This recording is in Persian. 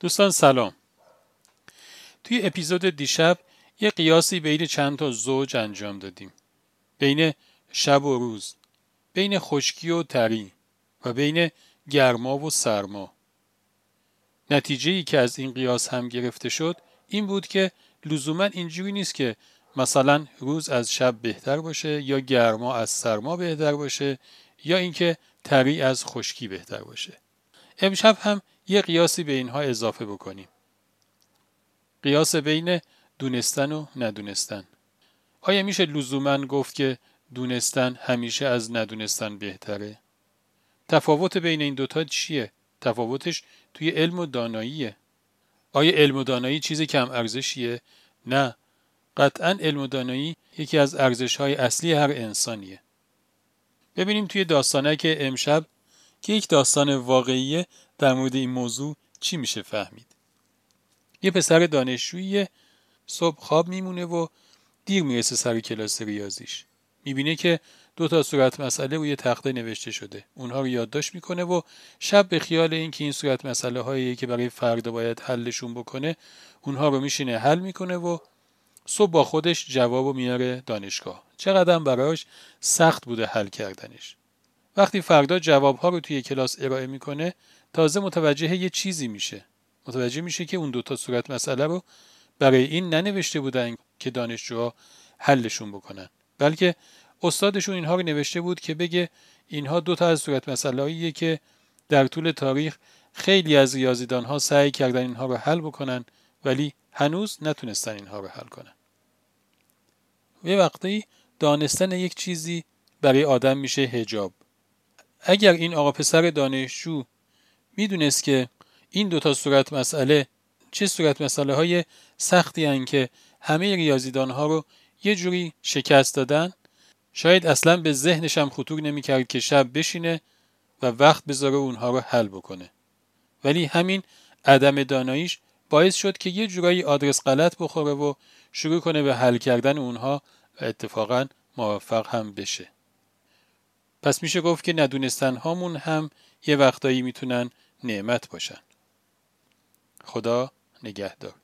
دوستان سلام. توی اپیزود دیشب یه قیاسی بین چند تا زوج انجام دادیم. بین شب و روز بین خشکی و تری و بین گرما و سرما. نتیجه ای که از این قیاس هم گرفته شد این بود که لزوما اینجوری نیست که مثلا روز از شب بهتر باشه یا گرما از سرما بهتر باشه یا اینکه تری از خشکی بهتر باشه. امشب هم یه قیاسی به اینها اضافه بکنیم. قیاس بین دونستن و ندونستن. آیا میشه لزوما گفت که دونستن همیشه از ندونستن بهتره؟ تفاوت بین این دوتا چیه؟ تفاوتش توی علم و داناییه. آیا علم و دانایی چیز کم ارزشیه؟ نه. قطعا علم و دانایی یکی از ارزش های اصلی هر انسانیه. ببینیم توی داستانه که امشب که یک داستان واقعیه در مورد این موضوع چی میشه فهمید؟ یه پسر دانشجویی صبح خواب میمونه و دیر می‌رسه سر کلاس ریاضیش. می‌بینه که دو تا صورت مسئله روی تخته نوشته شده. اونها رو یادداشت می‌کنه و شب به خیال اینکه این صورت مسئله هایی که برای فردا باید حلشون بکنه اونها رو میشینه حل می‌کنه و صبح با خودش جواب میاره دانشگاه. چقدر براش سخت بوده حل کردنش. وقتی فردا جوابها رو توی کلاس ارائه می‌کنه تازه متوجه یه چیزی میشه متوجه میشه که اون دوتا صورت مسئله رو برای این ننوشته بودن که دانشجوها حلشون بکنن بلکه استادشون اینها رو نوشته بود که بگه اینها دو تا از صورت مسئله که در طول تاریخ خیلی از ریاضیدان ها سعی کردن اینها رو حل بکنن ولی هنوز نتونستن اینها رو حل کنن. یه وقتی دانستن یک چیزی برای آدم میشه هجاب. اگر این آقا پسر دانشجو می‌دونست که این دوتا صورت مسئله چه صورت مسئله های سختی هن که همه ریاضیدان ها رو یه جوری شکست دادن؟ شاید اصلا به ذهنش هم خطور نمی‌کرد که شب بشینه و وقت بذاره اونها رو حل بکنه. ولی همین عدم داناییش باعث شد که یه جورایی آدرس غلط بخوره و شروع کنه به حل کردن اونها و اتفاقا موفق هم بشه. پس میشه گفت که ندونستن هامون هم یه وقتایی می‌تونن نعمت باشن. خدا نگهدار.